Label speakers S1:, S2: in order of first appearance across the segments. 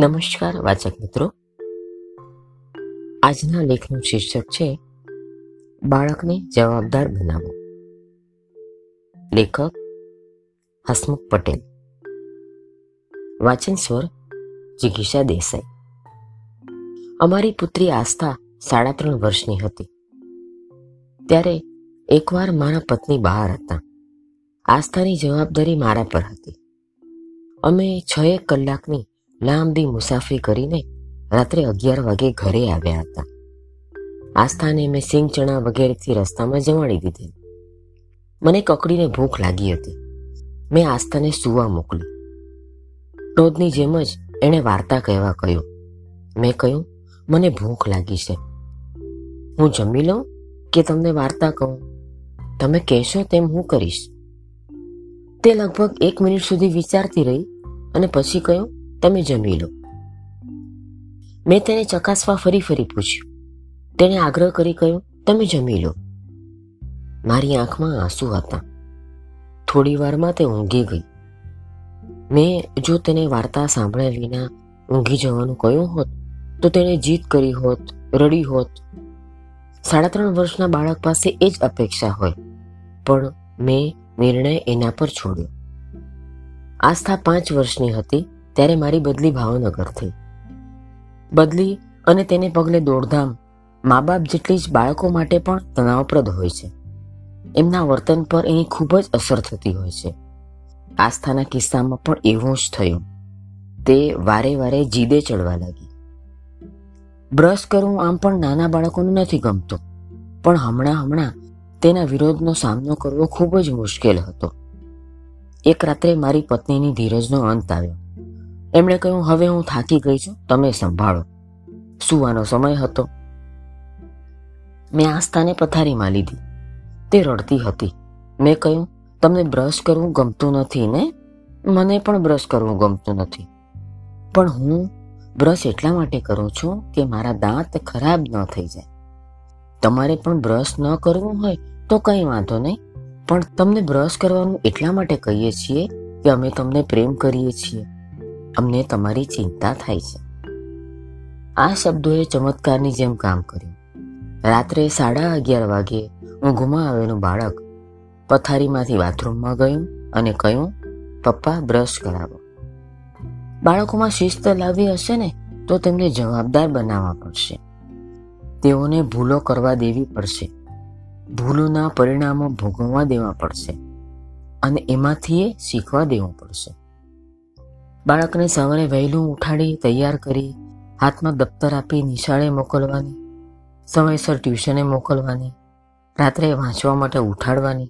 S1: નમસ્કાર, વાચક મિત્રો. આજના લેખનું શીર્ષક છે, બાળકને જવાબદાર બનાવો. લેખક હસમુખ પટેલ. વાચન સ્વર જિગીષા દેસાઈ. અમારી પુત્રી આસ્થા સાડા ત્રણ વર્ષની હતી. ત્યારે એકવાર મારા પત્ની બહાર હતા. આસ્થાની જવાબદારી મારા પર હતી. અમે છ એક કલાકની લાંબી મુસાફરી કરીને રાત્રે અગિયાર વાગે ઘરે આવ્યા હતા. આસ્થાને મેં સિંગ ચણા વગેરેથી રસ્તામાં જમાડી દીધી. મને કકડીને ભૂખ લાગી હતી. મેં આસ્થાને સુવા મોકલી. રોજની જેમ જ એણે વાર્તા કહેવા કહ્યું. મેં કહ્યું, મને ભૂખ લાગી છે. હું જમી લઉં કે તમને વાર્તા કહું? તમે કહેશો તેમ હું કરીશ. તે લગભગ એક મિનિટ સુધી વિચારતી રહી અને પછી કહ્યું તમે જમી લો. મેં તેને ચકાસવા ફરી ફરી પૂછ્યું. તેણે આગ્રહ કરી કહ્યું, તમે જમી લો. મારી આંખમાં આંસુ હતા. થોડી વારમાં તે ઊંઘી ગઈ. મેં જો તેને વાર્તા સાંભળ્યા વિના ઊંઘી જવાનું કહ્યું હોત, તો તેણે જીત કરી હોત, રડી હોત. સાડા ત્રણ વર્ષના બાળક પાસે એ જ અપેક્ષા હોય. પણ મેં નિર્ણય એના પર છોડ્યો. આસ્થા પાંચ વર્ષની હતી. ત્યારે મારી બદલી ભાવનગર થઈ બદલી અને તેને પગલે દોડધામ મા બાપ જેટલી જ બાળકો માટે પણ તણાવપ્રદ હોય છે. એમના વર્તન પર એની ખૂબ જ અસર થતી હોય છે. આસ્થાના કિસ્સામાં પણ એવું જ થયું. તે વારે વારે જીદે ચડવા લાગી. બ્રશ કરવું આમ પણ નાના બાળકોને નથી ગમતું. પણ હમણાં હમણાં તેના વિરોધનો સામનો કરવો ખૂબ જ મુશ્કેલ હતો. એક રાત્રે મારી પત્નીની ધીરજનો અંત આવ્યો. એમણે કહ્યું, હવે હું થાકી ગઈ છું. તમે સંભાળો. સુવાનો સમય હતો. મેં આસ્થાને પથારીમાં લીધી. તે રડતી હતી. મેં કહ્યું, તમને બ્રશ કરવું ગમતું નથી ને? મને પણ બ્રશ કરવું ગમતું નથી. પણ હું બ્રશ એટલા માટે કરું છું કે મારા દાંત ખરાબ ન થઈ જાય. તમારે પણ બ્રશ ન કરવું હોય તો કંઈ વાંધો નહીં. પણ તમને બ્રશ કરવાનું એટલા માટે કહીએ છીએ કે અમે તમને પ્રેમ કરીએ છીએ. અમને તમારી ચિંતા થાય છે. આ શબ્દોએ ચમત્કારની જેમ કામ કર્યું. રાત્રે સાડા અગિયાર વાગે ઊંઘમાં આવેલું બાળક પથારીમાંથી બાથરૂમમાં ગયું અને કહ્યું, પપ્પા, બ્રશ કરાવો. બાળકોમાં શિસ્ત લાવી હશે ને, તો તેમને જવાબદાર બનાવવા પડશે. તેઓને ભૂલો કરવા દેવી પડશે. ભૂલોના પરિણામો ભોગવવા દેવા પડશે. અને એમાંથી એ શીખવા દેવું પડશે. બાળકને સવારે વહેલું ઉઠાડી તૈયાર કરી હાથમાં દફતર આપી નિશાળે મોકલવાની, સમયસર ટ્યુશને મોકલવાની, રાત્રે વાંચવા માટે ઉઠાડવાની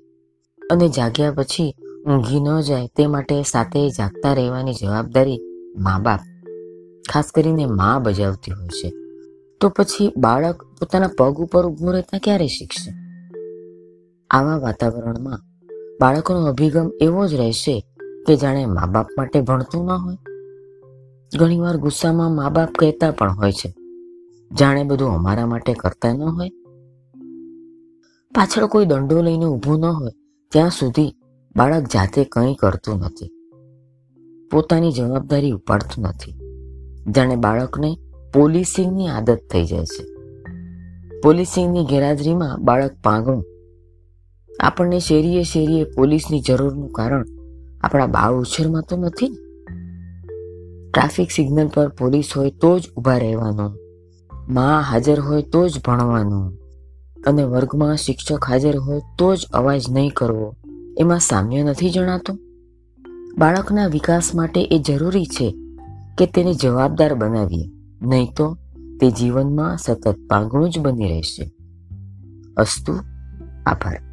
S1: અને જાગ્યા પછી ઊંઘી ન જાય તે માટે સાથે જાગતા રહેવાની જવાબદારી મા બાપ ખાસ કરીને મા બજાવતી હોય છે. તો પછી બાળક પોતાના પગ ઉપર ઊભું રહેતા ક્યારે શીખશે? આવા વાતાવરણમાં બાળકોનો અભિગમ એવો જ રહેશે કે જાણે મા બાપ માટે ભણતું ન હોય. ઘણીવાર ગુસ્સામાં મા બાપ કહેતા પણ હોય છે. જાણે બધું અમારા માટે કરતા ન હોય. પાછળ કોઈ દંડો લઈને ઊભું ન હોય. ત્યાં સુધી બાળક જાતે કંઈ કરતું નથી. પોતાની જવાબદારી ઉપાડતું નથી. જાણે બાળકને પોલીસિંગની આદત થઈ જાય છે. પોલીસિંગની ગેરહાજરીમાં બાળક પાંગણું આપણને શેરીએ શેરીએ પોલીસની જરૂરનું કારણ આપણા બાળ ઉછેરમાં તો નથી ટ્રાફિક સિગ્નલ પર પોલીસ હોય તો જ ઊભા રહેવાનું. માં હાજર હોય તો જ ભણવાનું. અને વર્ગમાં શિક્ષક હાજર હોય તો જ અવાજ નહીં કરવો. એમાં સામ્ય નથી જણાતો. બાળકના વિકાસ માટે એ જરૂરી છે કે તેને જવાબદાર બનાવીએ. નહીં તો તે જીવનમાં સતત પાંગણું જ બની રહેશે. અસ્તુ, આભાર.